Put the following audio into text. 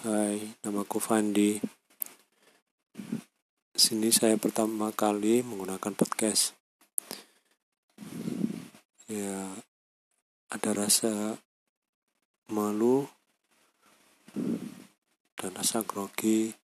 Hai, namaku Fandi. Sini saya pertama kali menggunakan podcast. Ya, ada rasa malu dan rasa grogi.